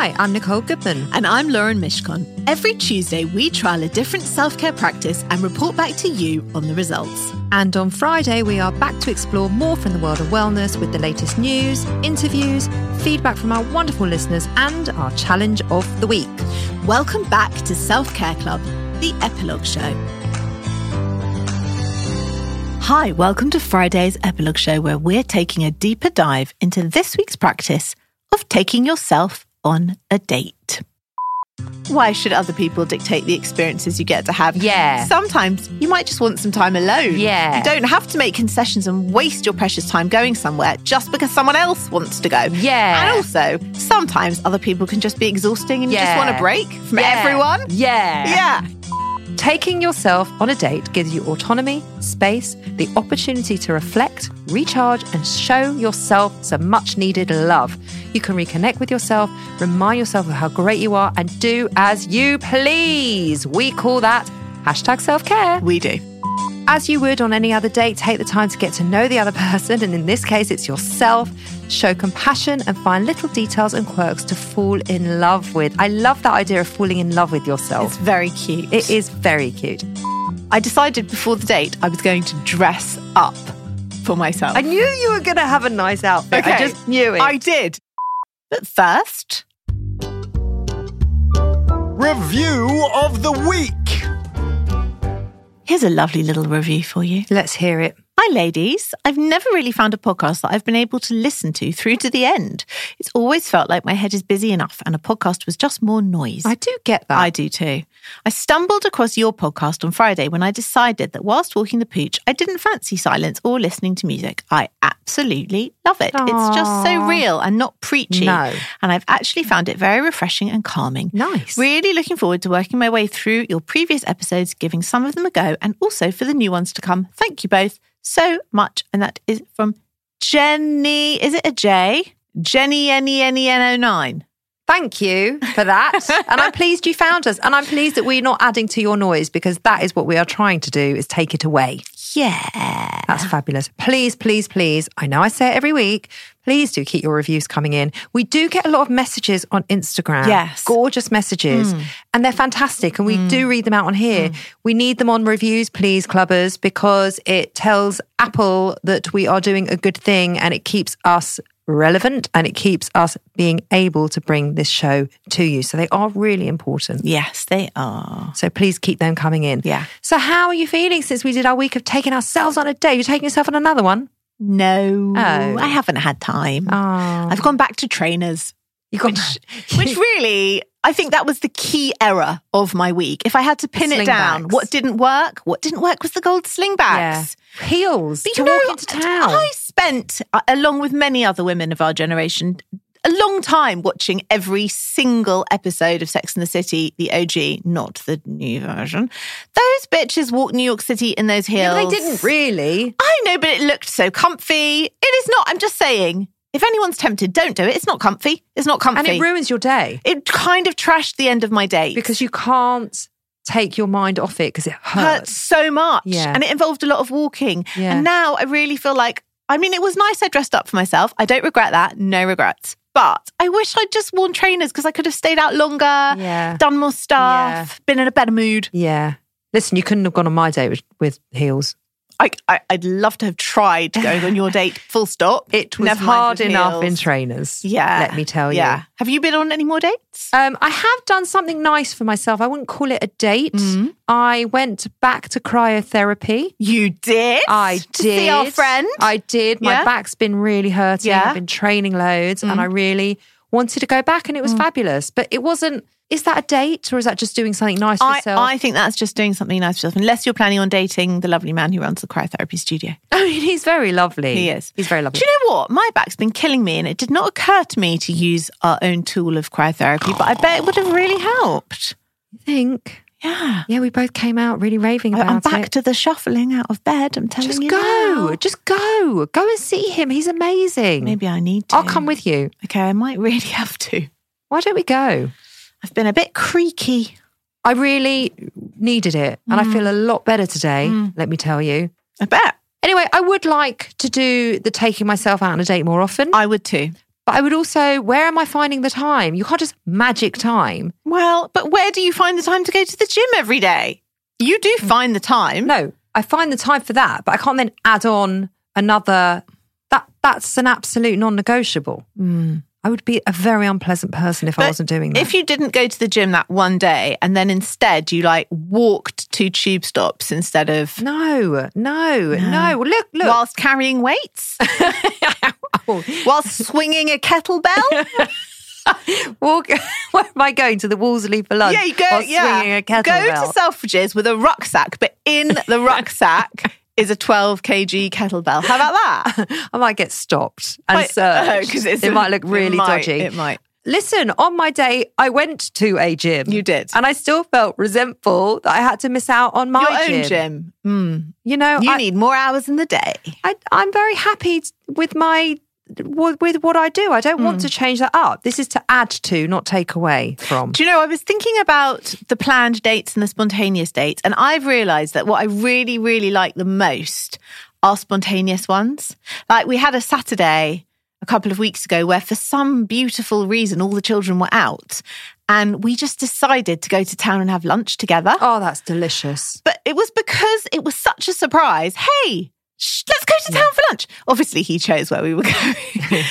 Hi, I'm Nicole Goodman. And I'm Lauren Mishcon. Every Tuesday, we trial a different self care practice and report back to you on the results. And on Friday, we are back to explore more from the world of wellness with the latest news, interviews, feedback from our wonderful listeners, and our challenge of the week. Welcome back to Self Care Club, the epilogue show. Hi, welcome to Friday's epilogue show, where we're taking a deeper dive into this week's practice of taking yourself on a date. Why should other people dictate the experiences you get to have? Yeah. Sometimes you might just want some time alone. Yeah. You don't have to make concessions and waste your precious time going somewhere just because someone else wants to go. Yeah. And also, sometimes other people can just be exhausting and you just want a break from Yeah. everyone. Yeah. Yeah. Taking yourself on a date gives you autonomy, space, the opportunity to reflect, recharge, and show yourself some much needed love. You can reconnect with yourself, remind yourself of how great you are, and do as you please. We call that hashtag self care. We do. As you would on any other date, take the time to get to know the other person, and in this case, it's yourself. Show compassion and find little details and quirks to fall in love with. I love that idea of falling in love with yourself. It's very cute. It is very cute. I decided before the date I was going to dress up for myself. I knew you were going to have a nice outfit. I just knew it. I did. But first, Review of the week. Here's a lovely little review for you. Let's hear it. Hi, ladies. I've never really found a podcast that I've been able to listen to through to the end. It's always felt like my head is busy enough and a podcast was just more noise. I do get that. I do too. I stumbled across your podcast on Friday when I decided that whilst walking the pooch, I didn't fancy silence or listening to music. I absolutely love it. It's just so real and not preachy. No. And I've actually found it very refreshing and calming. Nice. Really looking forward to working my way through your previous episodes, giving some of them a go, and also for the new ones to come. Thank you both so much. And that is from Jenny. Is it a J? Jenny N E N E N O 9. Thank you for that. and I'm pleased you found us. And I'm pleased that we're not adding to your noise because that is what we are trying to do is take it away. Yeah. That's fabulous. Please, please, please. I know I say it every week. Please do keep your reviews coming in. We do get a lot of messages on Instagram. Yes. Gorgeous messages. Mm. And they're fantastic. And we mm. do read them out on here. Mm. We need them on reviews, please, clubbers, because it tells Apple that we are doing a good thing and it keeps us relevant and it keeps us being able to bring this show to you. So they are really important. Yes, they are. So please keep them coming in. Yeah. So how are you feeling since we did our week of taking ourselves on a day? You're taking yourself on another one? No, Oh. I haven't had time. Oh. I've gone back to trainers, You got which, which really, I think that was the key error of my week. If I had to pin it down, what didn't work? What didn't work was the gold slingbacks. heels But to you know, into town. I spent, uh, along with many other women of our generation, a long time watching every single episode of Sex and the City, the OG, not the new version. Those bitches walked New York City in those heels. Yeah, they didn't really. I know, but it looked so comfy. It is not. I'm just saying. If anyone's tempted, don't do it. It's not comfy. It's not comfy. And it ruins your day it kind of trashed the end of my day. because you can't take your mind off it because it hurts. hurts so much. Yeah. And it involved a lot of walking. Yeah. And now I really feel like, I mean, it was nice I dressed up for myself. I don't regret that. No regrets. But I wish I'd just worn trainers because I could have stayed out longer, Yeah. done more stuff, been in a better mood. Yeah. Listen, you couldn't have gone on my date with, with heels. I, I, I'd love to have tried going on your date, full stop. It was Never hard enough in trainers. Yeah. Let me tell you. Yeah. Have you been on any more dates? Um, I have done something nice for myself. I wouldn't call it a date. Mm-hmm. I went back to cryotherapy. You did? I To did. see our friend? I did. My Yeah? back's been really hurting. Yeah. I've been training loads and I really wanted to go back and it was mm. fabulous. But it wasn't, is that a date or is that just doing something nice for I, yourself? I think that's just doing something nice for yourself, unless you're planning on dating the lovely man who runs the cryotherapy studio. I mean, oh, he's very lovely. He is. He's very lovely. Do you know what? My back's been killing me, and it did not occur to me to use our own tool of cryotherapy, but I bet it would have really helped. You think? Yeah. Yeah, we both came out really raving about I'm back it. to the shuffling out of bed. I'm telling just you. Just go. now. Just go. Go and see him. He's amazing. Maybe I need to. I'll come with you. Okay, I might really have to. Why don't we go? I've been a bit creaky. I really needed it and Mm. I feel a lot better today, let me tell you. I bet. Anyway, I would like to do the taking myself out on a date more often, I would too. But I would also, where am I finding the time? You can't just magic time. Well, but where do you find the time to go to the gym every day? You do mm. find the time. No, I find the time for that, but I can't then add on another. That That's an absolute non negotiable. Hmm. I would be a very unpleasant person if I Hmm. Wasn't doing that. If you didn't go to the gym that one day and then instead you like walked to tube stops instead of no, no, no. Look, look. whilst carrying weights, whilst swinging a kettlebell. Walk, where am I going to the Wolseley for lunch? yeah, you go. Yeah, a go to Selfridges with a rucksack, but in the rucksack is a 12 kg kettlebell. How about that? I might get stopped and Quite- searched. oh, it a- might look it really might, dodgy. it might. Listen, on my day, I went to a gym. You did. and I still felt resentful that I had to miss out on my Your own gym. Mm. You know, You I, need more hours in the day. I, I'm very happy with my with what I do. I don't Hmm. want to change that up. This is to add to, not take away from. Do you know, I was thinking about the planned dates and the spontaneous dates, and I've realized that what I really, really like the most are spontaneous ones. Like we had a Saturday a couple of weeks ago where, for some beautiful reason, all the children were out. And we just decided to go to town and have lunch together. Oh, that's delicious. But it was because it was such a surprise. Hey, let's go to town for lunch. Obviously, he chose where we were going.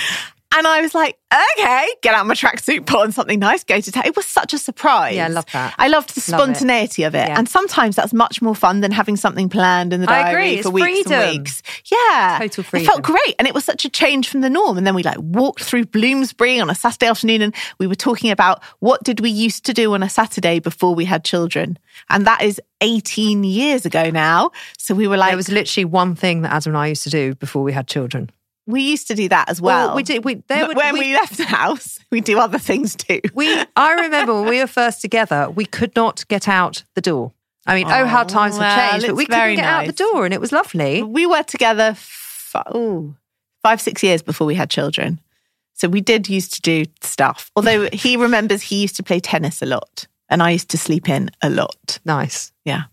and I was like, okay, get out my tracksuit, put on something nice, go to town. It was such a surprise. Yeah, I love that. I loved the Love it. spontaneity of it. Yeah. And sometimes that's much more fun than having something planned in the I diary agree. for It's weeks freedom. and weeks. Yeah. Total freedom. It felt great. And it was such a change from the norm. And then we like walked through Bloomsbury on a Saturday afternoon and we were talking about what did we used to do on a Saturday before we had children. And that is 18 years ago now. So we were like, There was literally one thing that Adam and I used to do before we had children. We used to do that as well. we did. We there would, when we, we, left the house, we do other things too. we. I remember when we were first together, we could not get out the door. I mean, oh, how Oh, times have changed, but we couldn't get out the door, and it was lovely. We were together f- ooh, five, six years before we had children. So we did used to do stuff. Although he remembers he used to play tennis a lot and I used to sleep in a lot. Nice. Yeah.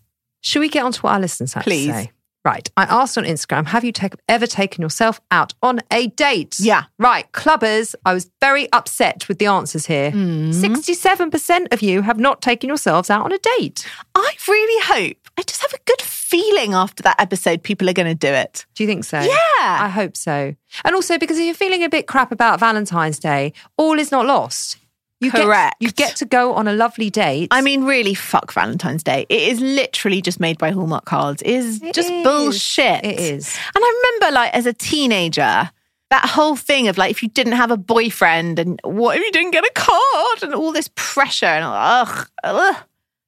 Should we get on to what our listeners have Please. to say? Right. I asked on Instagram, have you take, ever taken yourself out on a date? Yeah. Right. Clubbers, I was very upset with the answers here. Mm-hmm. 67% of you have not taken yourselves out on a date. I really hope, I just have a good feeling after that episode, people are going to do it. Do you think so? Yeah. I hope so. And also because if you're feeling a bit crap about Valentine's Day, all is not lost. You Correct. Get, you get to go on a lovely date. I mean, really, fuck Valentine's Day. It is literally just made by Hallmark cards. It is It just is. bullshit. It is. And I remember, like, as a teenager, that whole thing of like, if you didn't have a boyfriend and what if you didn't get a card and all this pressure and ugh, ugh.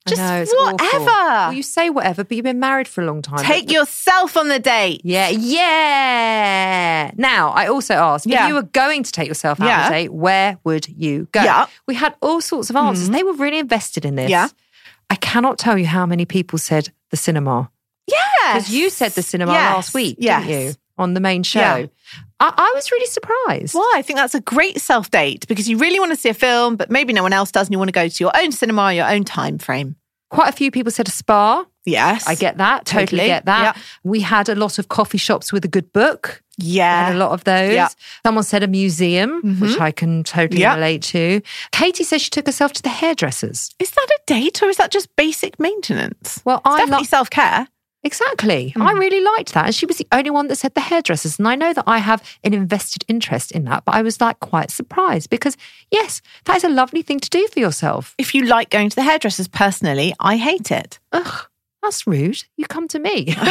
Just know, whatever. Well, you say whatever, but you've been married for a long time. Take yourself on the date. Yeah, yeah. Now, I also asked Yeah. if you were going to take yourself out on Yeah. a date, where would you go? Yeah. We had all sorts of answers. Hmm. They were really invested in this. Yeah. I cannot tell you how many people said the cinema. Yeah. Because you said the cinema Yes. last week, yes. didn't you? On the main show. Yeah. I, I was really surprised. Well, I think that's a great self date because you really want to see a film, but maybe no one else does, and you want to go to your own cinema, your own time frame. Quite a few people said a spa. Yes, I get that. Totally, Totally. get that. Yeah. We had a lot of coffee shops with a good book. Yeah, a lot of those. Yeah. Someone said a museum, mm-hmm. which I can totally Yeah. relate to. Katie says she took herself to the hairdressers. Is that a date or is that just basic maintenance? Well, It's I definitely love. self care. Exactly. I Hmm. really liked that. And she was the only one that said the hairdressers. And I know that I have an invested interest in that, but I was like quite surprised because, yes, that is a lovely thing to do for yourself. If you like going to the hairdressers personally, I hate it. Ugh, that's rude. You come to me.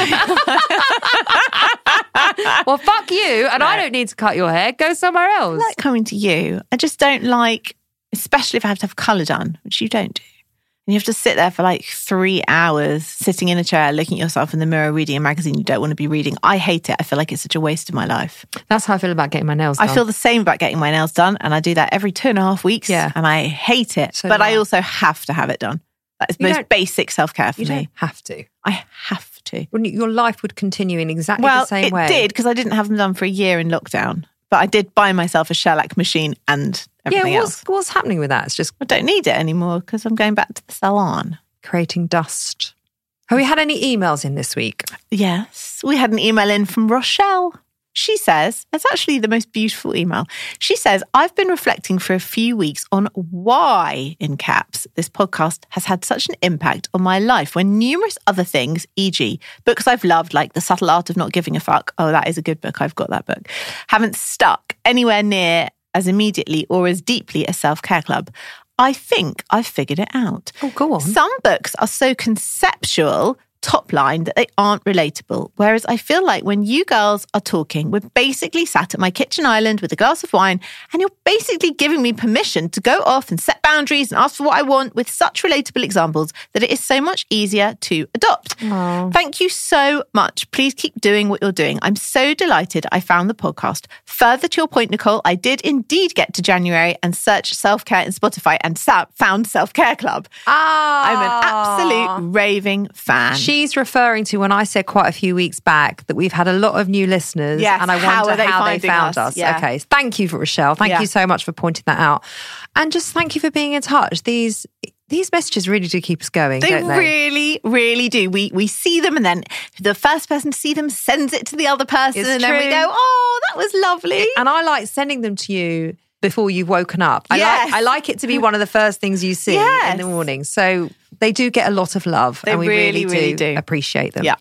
well, fuck you. And I don't need to cut your hair. Go somewhere else. I like coming to you. I just don't like, especially if I have to have colour done, which you don't do. And you have to sit there for like three hours sitting in a chair, looking at yourself in the mirror, reading a magazine you don't want to be reading. I hate it. I feel like it's such a waste of my life. That's how I feel about getting my nails done. I feel the same about getting my nails done, and I do that every two and a half weeks. Yeah. And I hate it. So but I also have to have it done. That is the most basic self care for you me. have to. I have to. Wouldn't you- Your life would continue in exactly well, the same it way. It did because I didn't have them done for a year in lockdown. But I did buy myself a shellac machine and Yeah, what's, else. what's happening with that? It's just I don't need it anymore because I'm going back to the salon. creating dust. Have we had any emails in this week? Yes, we had an email in from Rochelle. She says, it's actually the most beautiful email. She says, I've been reflecting for a few weeks on why, in caps, this podcast has had such an impact on my life when numerous other things, e.g., books I've loved, like The Subtle Art of Not Giving a Fuck, oh, that is a good book, I've got that book, haven't stuck anywhere near as immediately or as deeply as Self Care Club. I think I've figured it out. Oh, go on. Some books are so conceptual, top line, that they aren't relatable. Whereas I feel like when you girls are talking, we're basically sat at my kitchen island with a glass of wine, and you're basically giving me permission to go off and set boundaries and ask for what I want with such relatable examples that it is so much easier to adopt. Thank you so much. Please keep doing what you're doing. I'm so delighted I found the podcast. Further to your point, Nicole, I did indeed get to January and search self care in Spotify and found Self Care Club. Ah, I'm an absolute raving fan. She's referring to when I said quite a few weeks back that we've had a lot of new listeners. Yes, and I wonder are they how they found us? us. Yeah. Okay. Thank you for Rochelle. Thank Yeah. you so much for pointing that out. And just thank you for being in touch. These these messages really do keep us going, they don't they? really, really do. We we see them, and then the first person to see them sends it to the other person, It's and then we go, "Oh, that was lovely." and I like sending them to you before you've woken up. I Yes. like I like it to be one of the first things you see in the morning. So they do get a lot of love. They and we really, really do. appreciate them. Yeah.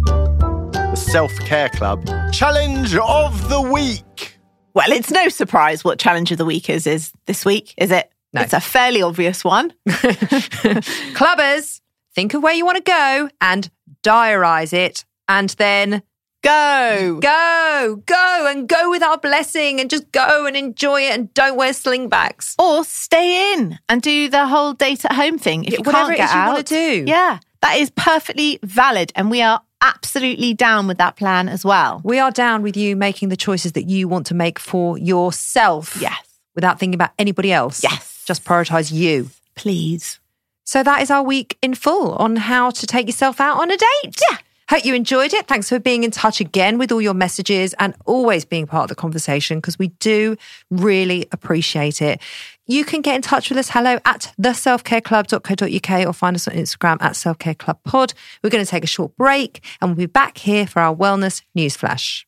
The Self Care Club Challenge of the Week. Well, it's no surprise what challenge of the week is is this week, is it? No. It's a fairly obvious one. Clubbers, think of where you want to go and diarize it and then Go. go, go and go with our blessing and just go and enjoy it and don't wear slingbacks. Or stay in and do the whole date at home thing if Yeah, you can't get you out. wanna do. Yeah, that is perfectly valid, and we are absolutely down with that plan as well. We are down with you making the choices that you want to make for yourself. Yes, Without thinking about anybody else. Yes. Just prioritize you. please. So that is our week in full on how to take yourself out on a date. Yeah. Hope you enjoyed it. Thanks for being in touch again with all your messages and always being part of the conversation because we do really appreciate it. You can get in touch with us. Hello at theselfcareclub.co.uk or find us on Instagram at selfcareclubpod. We're going to take a short break and we'll be back here for our wellness news flash.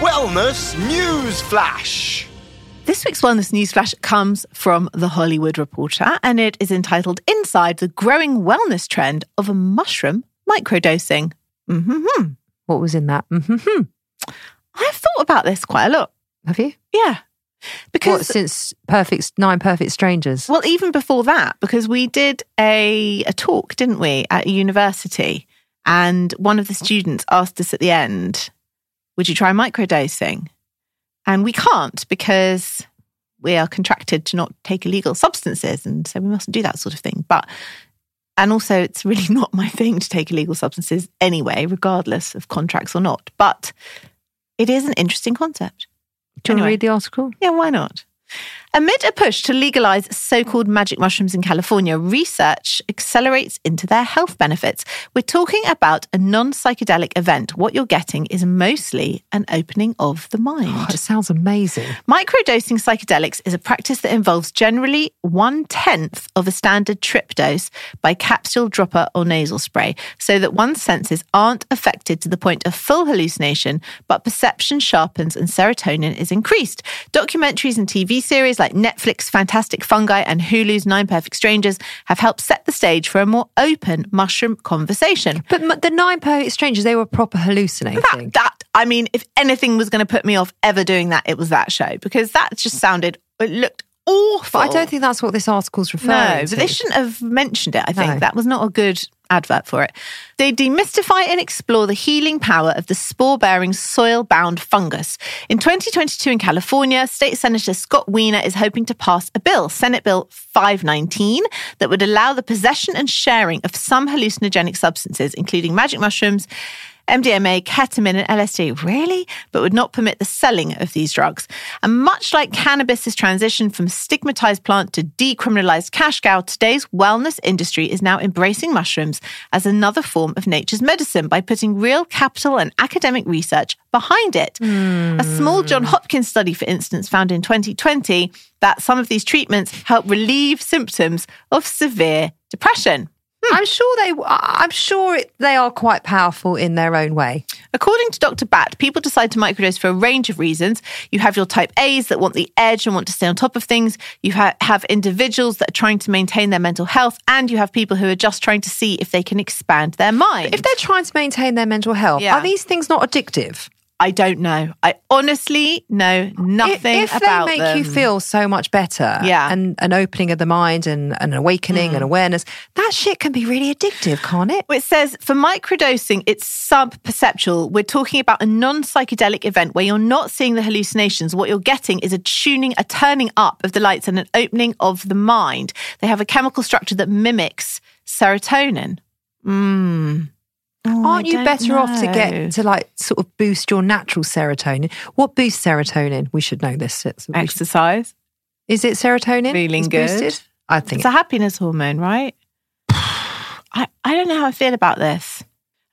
Wellness News Flash. This week's Wellness Newsflash comes from The Hollywood Reporter and it is entitled Inside the Growing Wellness Trend of a Mushroom Microdosing. Mm-hmm. What was in that? Mm-hmm. I've thought about this quite a lot. Have you? Yeah. Because What, since Perfect Nine Perfect Strangers? Well, even before that, because we did a, a talk, didn't we, at a university? And one of the students asked us at the end, Would you try microdosing? And we can't because we are contracted to not take illegal substances. And so we mustn't do that sort of thing. But, and also, it's really not my thing to take illegal substances anyway, regardless of contracts or not. But it is an interesting concept. Do you want to read the article? Yeah, why not? Amid a push to legalize so called magic mushrooms in California, research accelerates into their health benefits. We're talking about a non psychedelic event. What you're getting is mostly an opening of the mind. Oh, it sounds amazing. Microdosing psychedelics is a practice that involves generally one tenth of a standard trip dose by capsule, dropper, or nasal spray, so that one's senses aren't affected to the point of full hallucination, but perception sharpens and serotonin is increased. Documentaries and TV series like Netflix Fantastic Fungi and Hulu's Nine Perfect Strangers have helped set the stage for a more open mushroom conversation. But m- the Nine Perfect Strangers, they were proper hallucinating. That, that, I mean, if anything was going to put me off ever doing that, it was that show because that just sounded, it looked awful. but I don't think that's what this article's referring No, to. but they shouldn't have mentioned it, I think. No. That was not a good advert for it. They demystify and explore the healing power of the spore bearing soil bound fungus. In 2022 in California, State Senator Scott Wiener is hoping to pass a bill, Senate Bill 519, that would allow the possession and sharing of some hallucinogenic substances, including magic mushrooms. MDMA, ketamine, and LSD, really? But would not permit the selling of these drugs. And much like cannabis's transition from stigmatized plant to decriminalized cash cow, today's wellness industry is now embracing mushrooms as another form of nature's medicine by putting real capital and academic research behind it. A small John Hopkins study, for instance, found in 2020 that some of these treatments help relieve symptoms of severe depression. I'm sure they. I'm sure it, they are quite powerful in their own way. According to Dr. Bat, people decide to microdose for a range of reasons. You have your type A's that want the edge and want to stay on top of things. You ha- have individuals that are trying to maintain their mental health, and you have people who are just trying to see if they can expand their mind. If they're trying to maintain their mental health, Yeah. are these things not addictive? I don't know. I honestly know nothing if, if about they make them. you feel so much better, Yeah. and an opening of the mind and an awakening and awareness, that shit can be really addictive, can't it? It says for microdosing, it's sub perceptual. We're talking about a non psychedelic event where you're not seeing the hallucinations. What you're getting is a tuning, a turning up of the lights and an opening of the mind. They have a chemical structure that mimics serotonin. Mm. Oh, Aren't I you better off to get to like sort of boost your natural serotonin? What boosts serotonin? We should know this. It's- we should- exercise? Is it serotonin? Feeling good? boosted? I think It's a happiness hormone, right? I, I don't know how I feel about this.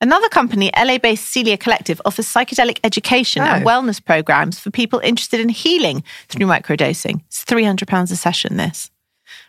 Another company, LA based Celia Collective, offers psychedelic education and Oh. wellness programs for people interested in healing through microdosing. It's £300 a session, this.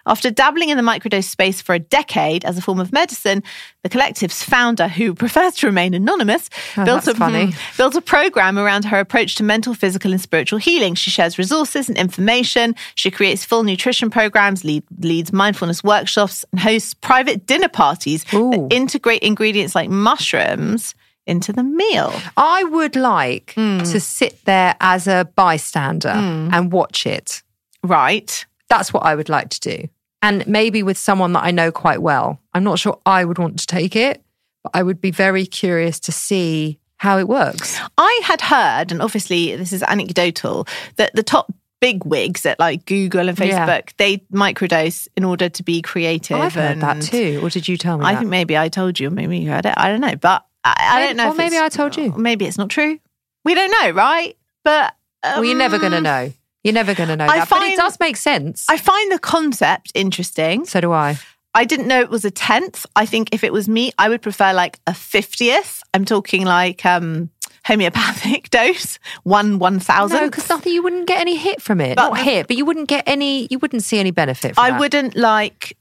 After dabbling in the microdose space for a decade as a form of medicine, the collective's founder, who prefers to remain anonymous, Oh, built, a, funny. hmm, built a program around her approach to mental, physical, and spiritual healing. She shares resources and information. She creates full nutrition programs, lead, leads mindfulness workshops, and hosts private dinner parties Ooh. that integrate ingredients like mushrooms into the meal. I would like Hmm. to sit there as a bystander and watch it. Right. That's what I would like to do. And maybe with someone that I know quite well. I'm not sure I would want to take it, but I would be very curious to see how it works. I had heard, and obviously this is anecdotal, that the top big wigs at like Google and Facebook, Yeah. they microdose in order to be creative. I've heard that too. Or did you tell me I that? think maybe I told you, or maybe you heard it. I don't know, but I, I don't know. or if maybe I told you. Maybe it's not true. We don't know, right? But well, you're never going to um, know. You're never going to know I that. but it does make sense. I find the concept interesting. so do I. I didn't know it was a tenth. I think if it was me, I would prefer like a fiftieth. I'm talking like um homeopathic dose, one one thousand. No, because nothing. You wouldn't get any hit from it. But Not hit, but you wouldn't get any. You wouldn't see any benefit. From I that. wouldn't like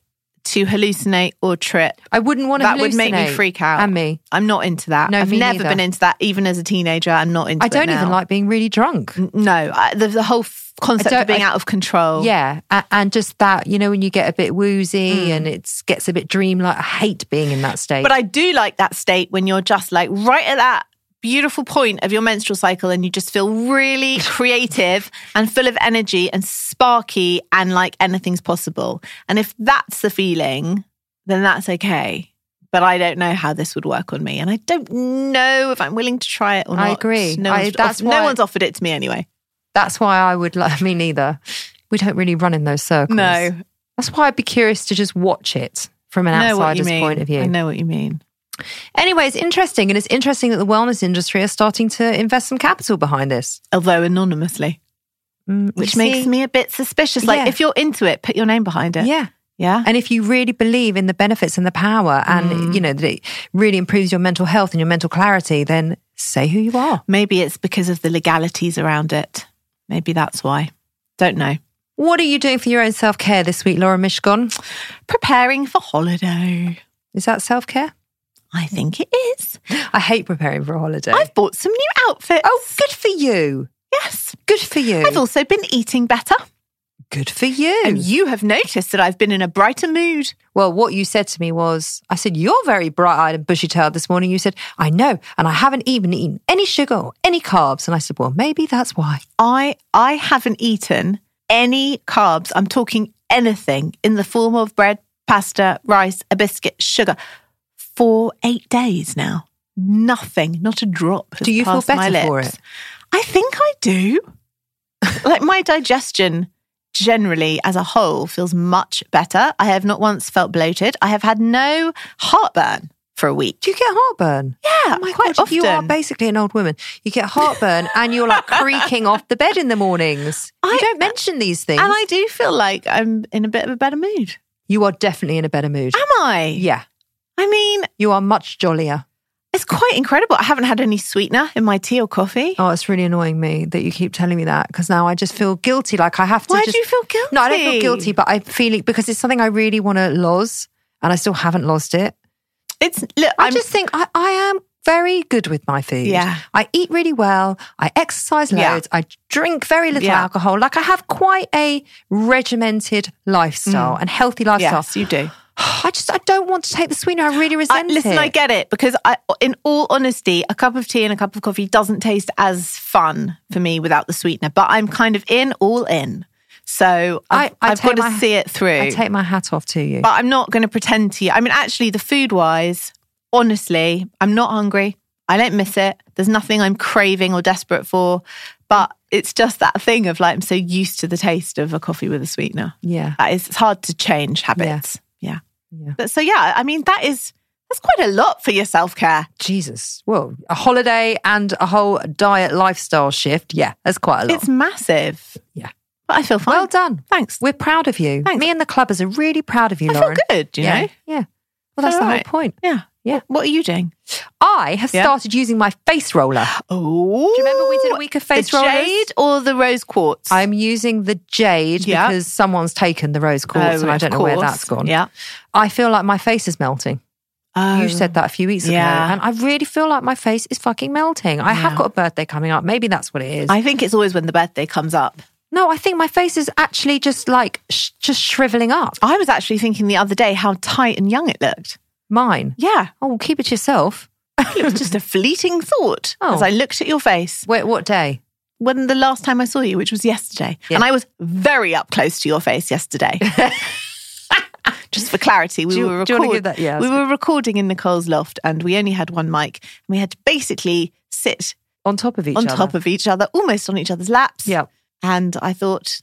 to hallucinate or trip. I wouldn't want to. That would make me freak out. And me. I'm not into that. No, I've me never neither. been into that, even as a teenager. I'm not into that. I don't even like being really drunk. No, I, the, the whole f- concept of being I- out of control. Yeah, a- and just that, you know, when you get a bit woozy Hmm. and it gets a bit dreamlike. I hate being in that state. But I do like that state when you're just like right at that beautiful point of your menstrual cycle and you just feel really creative and full of energy and sparky and like anything's possible. And if that's the feeling, then that's okay. But I don't know how this would work on me. And I don't know if I'm willing to try it or not. I agree. No, I- one's, that's no why- one's offered it to me anyway. That's why I would like me neither. We don't really run in those circles. No. That's why I'd be curious to just watch it from an I know what you outsider's point of view. I know what you mean. Anyway, it's interesting, and it's interesting that the wellness industry are starting to invest some capital behind this, Although anonymously, Mm, which you makes me a bit suspicious. Like Yeah. if you're into it, put your name behind it. yeah. Yeah. And if you really believe in the benefits and the power, and Mm. you know that it really improves your mental health and your mental clarity, then say who you are. Maybe it's because of the legalities around it. Maybe that's why. Don't know. What are you doing for your own self care this week, Laura Mishcon? Preparing for holiday. Is that self care? I think it is. I hate preparing for a holiday. I've bought some new outfits. oh, good for you. yes. Good for you. I've also been eating better. good for you. And you have noticed that I've been in a brighter mood. Well, what you said to me was, I said, You're very bright eyed and bushy tailed this morning. You said, I know. And I haven't even eaten any sugar or any carbs. And I said, Well, maybe that's why. I I haven't eaten any carbs. I'm talking anything in the form of bread, pasta, rice, a biscuit, sugar for eight days now. Nothing, not a drop. has Do you feel better for it? I think I do. like my digestion generally as a whole feels much better. I have not once felt bloated. I have had no heartburn for a week. Do you get heartburn? Yeah, Oh quite God, you are basically an old woman. You get heartburn and you're like creaking off the bed in the mornings. you I- don't mention these things. And I do feel like I'm in a bit of a better mood. you are definitely in a better mood. Am I? Yeah, I mean, you are much jollier. it's quite incredible. I haven't had any sweetener in my tea or coffee. Oh, it's really annoying me that you keep telling me that because now I just feel guilty. Like I have to. Why just, do you feel guilty? No, I don't feel guilty, but I'm feeling because it's something I really want to lose, and I still haven't lost it. It's look. I just think I, I am very good with my food. Yeah. I eat really well. I exercise Yeah. loads. I drink very little Yeah. alcohol. Like I have quite a regimented lifestyle mm. and healthy lifestyle. yes, you do. I just I don't want to take the sweetener. I really resent I, listen, it. I get it because I, in all honesty, a cup of tea and a cup of coffee doesn't taste as fun for me without the sweetener. But I'm kind of in, all in. So I've, I, I've got to my- see it through. I take my hat off to you. but I'm not going to pretend to you. I mean, actually, the food wise, honestly, I'm not hungry. I don't miss it. There's nothing I'm craving or desperate for. But it's just that thing of like, I'm so used to the taste of a coffee with a sweetener. yeah. That is, it's hard to change habits. Yeah. Yeah. But so, yeah, I mean, that is, that's quite a lot for your self care. Jesus. Well, a holiday and a whole diet lifestyle shift. Yeah, that's quite a lot. It's massive. Yeah. But I feel fine. well done. Thanks. We're proud of you. Thanks. Me and the clubbers are really proud of you, I feel Lauren. good, you yeah. know? Yeah. Well, that's All the right. whole point. Yeah. Yeah. What are you doing? I have Yeah. started using my face roller. Oh, Do you remember we did a week of face the rollers? jade or the rose quartz? I'm using the jade Yeah. because someone's taken the rose quartz Oh, and I don't know where that's gone. Yeah. I feel like my face is melting. Oh. You said that a few weeks ago. And I really feel like my face is fucking melting. I have got a birthday coming up. Maybe that's what it is. I think it's always when the birthday comes up. no, I think my face is actually just like sh- just shriveling up. I was actually thinking the other day how tight and young it looked. Mine. Yeah. Oh, well, keep it to yourself. It was just a fleeting thought Oh. as I looked at your face Wait, what day? when the last time I saw you, which was yesterday. Yeah. And I was very up close to your face yesterday. Just for clarity, we you- were record- yeah, we that's were recording in Nicole's loft and we only had one mic and we had to basically sit On top of each on other. top of each other, almost on each other's laps. Yeah. And I thought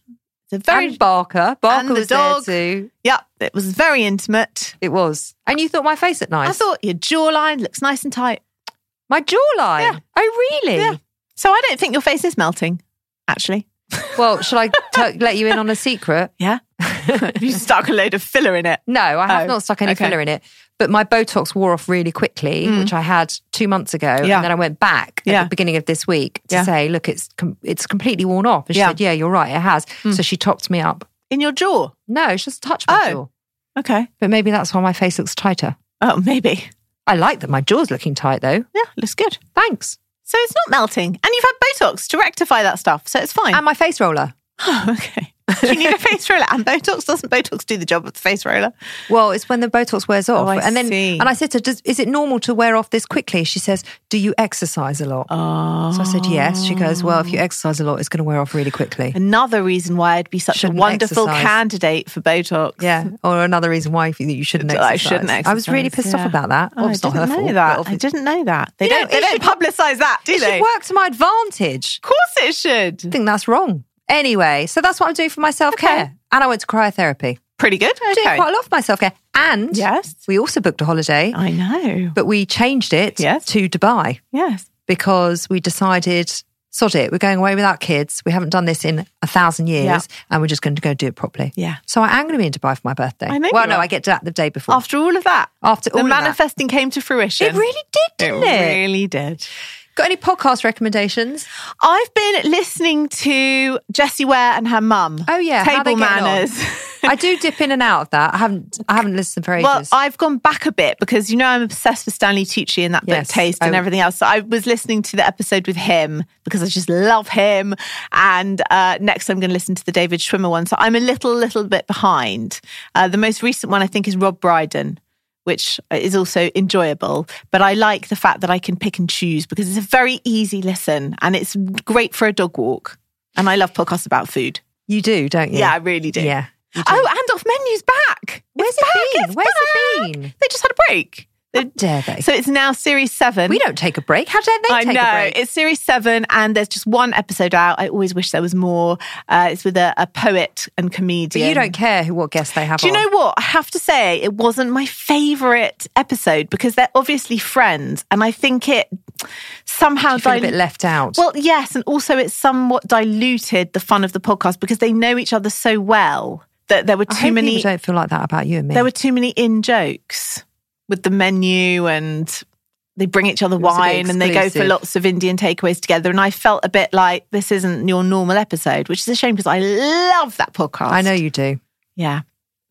very and Barker. Barker and the was dog. there too. Yep, it was very intimate. It was. And you thought my face looked nice. I thought your jawline looks nice and tight. my jawline. Yeah. Oh, really? Yeah. So I don't think your face is melting, actually. Well, shall I t- let you in on a secret? Yeah. you stuck a load of filler in it. No, I have Oh, not stuck any okay. filler in it. But my Botox wore off really quickly, mm. which I had two months ago, Yeah. and then I went back Yeah. at the beginning of this week to Yeah. say, "Look, it's com- it's completely worn off." And she Yeah. said, "Yeah, you're right, it has." Mm. So she topped me up. In your jaw. No, it's just touched my Oh. jaw, Okay. but maybe that's why my face looks tighter. Oh, maybe. I like that my jaw's looking tight though. Yeah, looks good. Thanks. So it's not melting. And you've had Botox to rectify that stuff. So it's fine. And my face roller. oh, okay. Do you need a face roller? And Botox? Doesn't Botox do the job of the face roller? Well, it's when the Botox wears oh, off. Oh, and then see. and I said to her, Does, is it normal to wear off this quickly? She says, Do you exercise a lot? Oh. So I said, Yes. She goes, Well, if you ah. exercise a lot, it's going to wear off really quickly. Another reason why I'd be such Shouldn't a wonderful exercise. candidate for Botox. Yeah. Or another reason why you shouldn't exercise. I shouldn't exercise. I was really pissed off about that. Oh, Oh, I didn't know fault, that. I didn't know that. They You know, don't. They don't should- publicise that, do It they? should work to my advantage. Of course, it should. I think that's wrong. Anyway, so that's what I'm doing for my self care. Okay. And I went to cryotherapy. Pretty good. I'm doing quite a lot for my self care. And Yes. we also booked a holiday, I know. but we changed it Yes. to Dubai. Yes. because we decided, sod it, we're going away without kids. We haven't done this in a thousand years Yeah. and we're just going to go do it properly. Yeah. So I am going to be in Dubai for my birthday. I know well, no, are. I get to that the day before. After all of that, After the all of that. manifesting came to fruition. It really did, didn't it? really did. Got any podcast recommendations? I've been listening to Jessie Ware and her mum. Oh, yeah. Table? Manners. I do dip in and out of that. I haven't I haven't listened for ages. Well, I've gone back a bit because you know I'm obsessed with Stanley Tucci and that Yes. book Taste and Oh. everything else. So I was listening to the episode with him because I just love him. And uh, next I'm going to listen to the David Schwimmer one. So I'm a little, little bit behind. Uh, the most recent one I think is Rob Brydon. Which is also enjoyable, but I like the fact that I can pick and choose because it's a very easy listen and it's great for a dog walk. And I love podcasts about food. you do, don't you? Yeah, I really do. Yeah. do. Oh, and off menu's back. Where's It's it back, been? it's Where's it back. been? They just had a break. Dare they? So it's now series seven. we don't take a break. How dare they I take know a break? I know. It's series seven, and there's just one episode out. I always wish there was more. Uh, it's with a, a poet and but comedian. you don't care who what guests they have Do you on. know what? I have to say, it wasn't my favourite episode because they're obviously friends, and I think it somehow feel a bit left out. Well, yes, and also it somewhat diluted the fun of the podcast because they know each other so well that there were too many. don't feel like that about you and me. There were too many in jokes with the menu and they bring each other was a bit wine and they go for lots of Indian takeaways together. And I felt a bit like this isn't your normal episode, which is a shame because I love that podcast. I know you do. Yeah.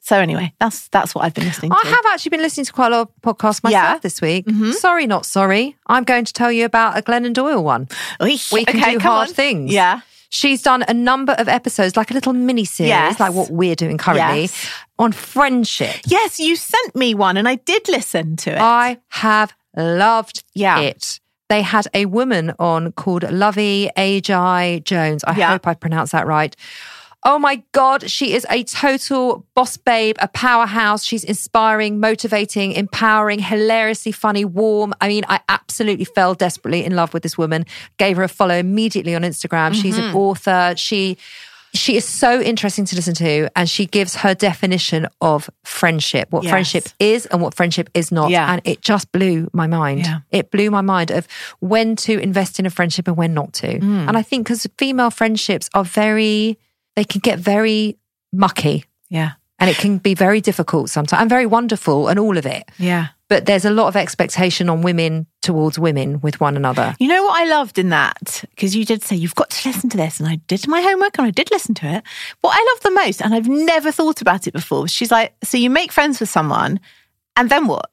So anyway, that's that's what I've been listening I to. I have actually been listening to quite a lot of podcasts myself Yeah. this week. Mhm. Sorry, not sorry. I'm going to tell you about a Glennon Doyle one. Oy, We can okay, do come hard on. things. Yeah. She's done a number of episodes, like a little mini series, Yes. like what we're doing currently, Yes. on friendship. Yes, you sent me one and I did listen to it. I have loved Yeah. it. They had a woman on called Luvvie Ajayi Jones. I Yeah. hope I pronounced that right. Oh my God, she is a total boss babe, a powerhouse. She's inspiring, motivating, empowering, hilariously funny, warm. I mean, I absolutely fell desperately in love with this woman. Gave her a follow immediately on Instagram. She's Mm-hmm. an author. She she is so interesting to listen to and she gives her definition of friendship what Yes. friendship is and what friendship is not Yeah. and it just blew my mind Yeah. it blew my mind of when to invest in a friendship and when not to Mm. and i think because female friendships are very they can get very mucky yeah. and it can be very difficult sometimes and very wonderful and all of it Yeah. but there's a lot of expectation on women towards women with one another. You know what I loved in that? Because you did say you've got to listen to this, and I did my homework and I did listen to it. What I love the most, and I've never thought about it before, she's like, so you make friends with someone, and then what?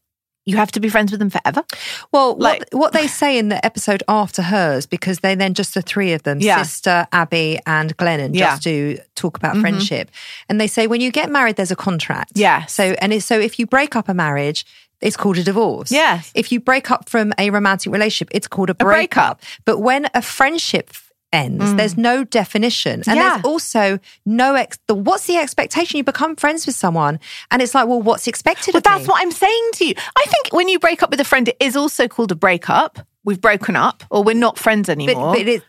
You have to be friends with them forever? Well, Like- what, what they say in the episode after hers, because they then just the three of them, Yeah. sister, Abby, and Glennon, Yeah. just to talk about Mhm. friendship. And they say when you get married, there's a contract. Yeah. So and it's, so if you break up a marriage, it's called a divorce. Yes. If you break up from a romantic relationship, it's called a breakup. breakup. But when a friendship ends, there's no definition, and Mm. Yeah. there's also no ex. The, what's the expectation? You become friends with someone, and it's like, well, what's expected But of me? that's what I'm saying to you. I think when you break up with a friend, it is also called a breakup. We've broken up, or we're not friends anymore. But, but it,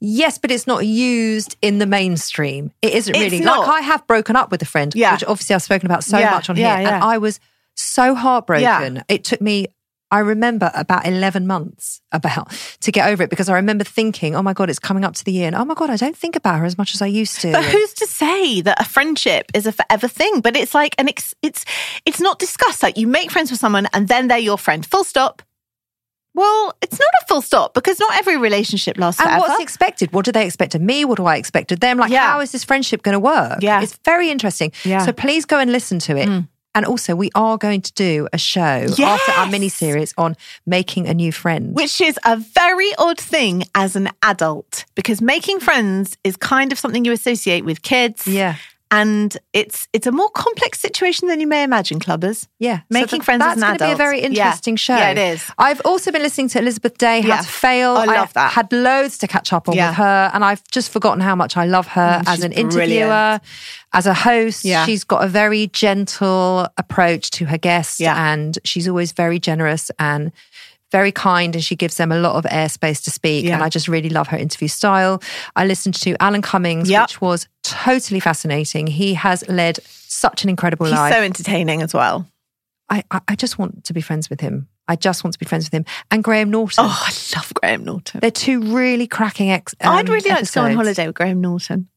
yes, but it's not used in the mainstream. It isn't It's really. not. Like I have broken up with a friend, Yeah. which obviously I've spoken about so Yeah, much on here, and I was so heartbroken. It took me. I remember about 11 months about to get over it because I remember thinking, oh my God, it's coming up to the year. And oh my God, I don't think about her as much as I used to. But who's to say that a friendship is a forever thing? But it's like an ex- it's it's not discussed. Like you make friends with someone and then they're your friend. Full stop. Well, it's not a full stop because not every relationship lasts and forever. what's expected? What do they expect of me? What do I expect of them? Like, Yeah. how is this friendship going to work? Yeah. It's very interesting. Yeah. So please go and listen to it. Hmm. And also, we are going to do a show after our mini series on making a new friend. Which is a very odd thing as an adult because making friends is kind of something you associate with kids. Yeah. And it's it's a more complex situation than you may imagine, clubbers. Yeah, so Making th- friends That's an gonna be a very Yeah. interesting show. Yeah, it is. I've also been listening to Elizabeth Day. Yeah. How to fail. I love that. had loads to catch up on Yeah. with her, and I've just forgotten how much I love her Mm, as an interviewer, brilliant. as a host. Yeah. She's got a very gentle approach to her guests, Yeah. and she's always very generous and. Very kind, and she gives them a lot of airspace to speak. Yeah. And I just really love her interview style. I listened to Alan Cummings, Yep. which was totally fascinating. He has led such an incredible life. He's life. so entertaining as well. I, I, I just want to be friends with him. I just want to be friends with him. And Graham Norton. Oh, I love Graham Norton. They're two really cracking ex. I'd um, really like to go on holiday with Graham Norton.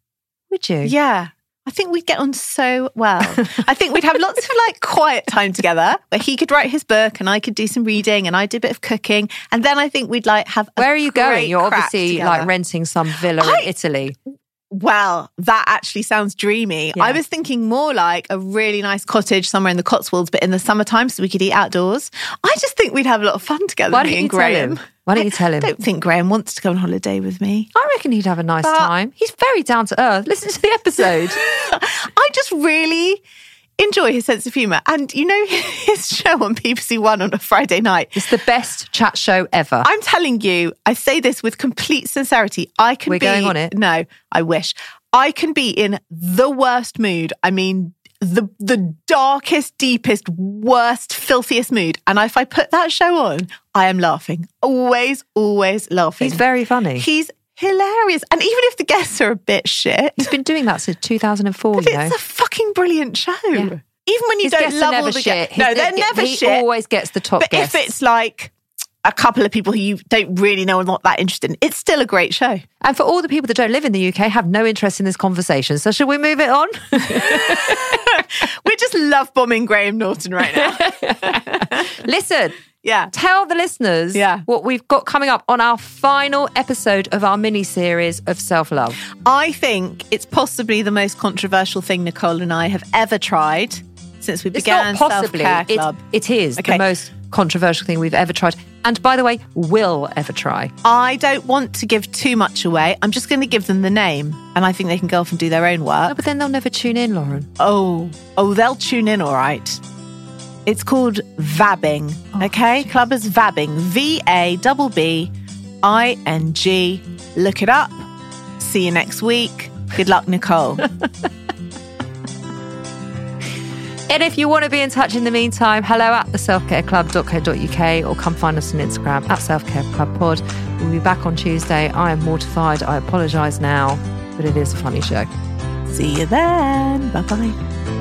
Would you? Yeah. I think we'd get on so well. I think we'd have lots of like quiet time together where he could write his book and I could do some reading and I do a bit of cooking. And then I think we'd like have a Where are you going? You're obviously together. like renting some villa I- in Italy. Well, that actually sounds dreamy. Yeah. I was thinking more like a really nice cottage somewhere in the Cotswolds, but in the summertime so we could eat outdoors. I just think we'd have a lot of fun together, Why don't you and tell him? Why don't you tell him? I don't think Graham wants to go on holiday with me. I reckon he'd have a nice But- time. He's very down to earth. Listen to the episode. I just really enjoy his sense of humour. And you know his show on BBC One on a Friday night. it's the best chat show ever. I'm telling you, I say this with complete sincerity. I can We're be going on it. No, I wish. I can be in the worst mood. I mean the the darkest, deepest, worst, filthiest mood. And if I put that show on, I am laughing. Always, always laughing. He's very funny. He's hilarious. And even if the guests are a bit shit, He's been doing that since 2004, but you know. it's a fucking brilliant show. Even when you His don't love all the shit. guests. No, they're never he shit. always gets the top But guests. if it's like a couple of people who you don't really know and not that interested in, it's still a great show. And for all the people that don't live in the UK, have no interest in this conversation. So, should we move it on? We just love bombing Graham Norton right now. Listen, yeah. tell the listeners Yeah. what we've got coming up on our final episode of our mini series of self love. I think it's possibly the most controversial thing Nicole and I have ever tried since we It's began Self Care it, Club. it is Okay. the most controversial thing we've ever tried. And by the way, will ever try. I don't want to give too much away. I'm just going to give them the name, and I think they can go off and do their own No, work. but then they'll never tune in, Lauren. Oh, oh, they'll tune in all right. It's called vabbing. Oh, okay, clubbers vabbing. V A B B I N G. Look it up. See you next week. Good luck, Nicole. And if you want to be in touch in the meantime, hello at the selfcareclub.co.uk or come find us on Instagram at selfcareclubpod. We'll be back on Tuesday. I am mortified. I apologise now, but it is a funny show. See you then. Bye bye.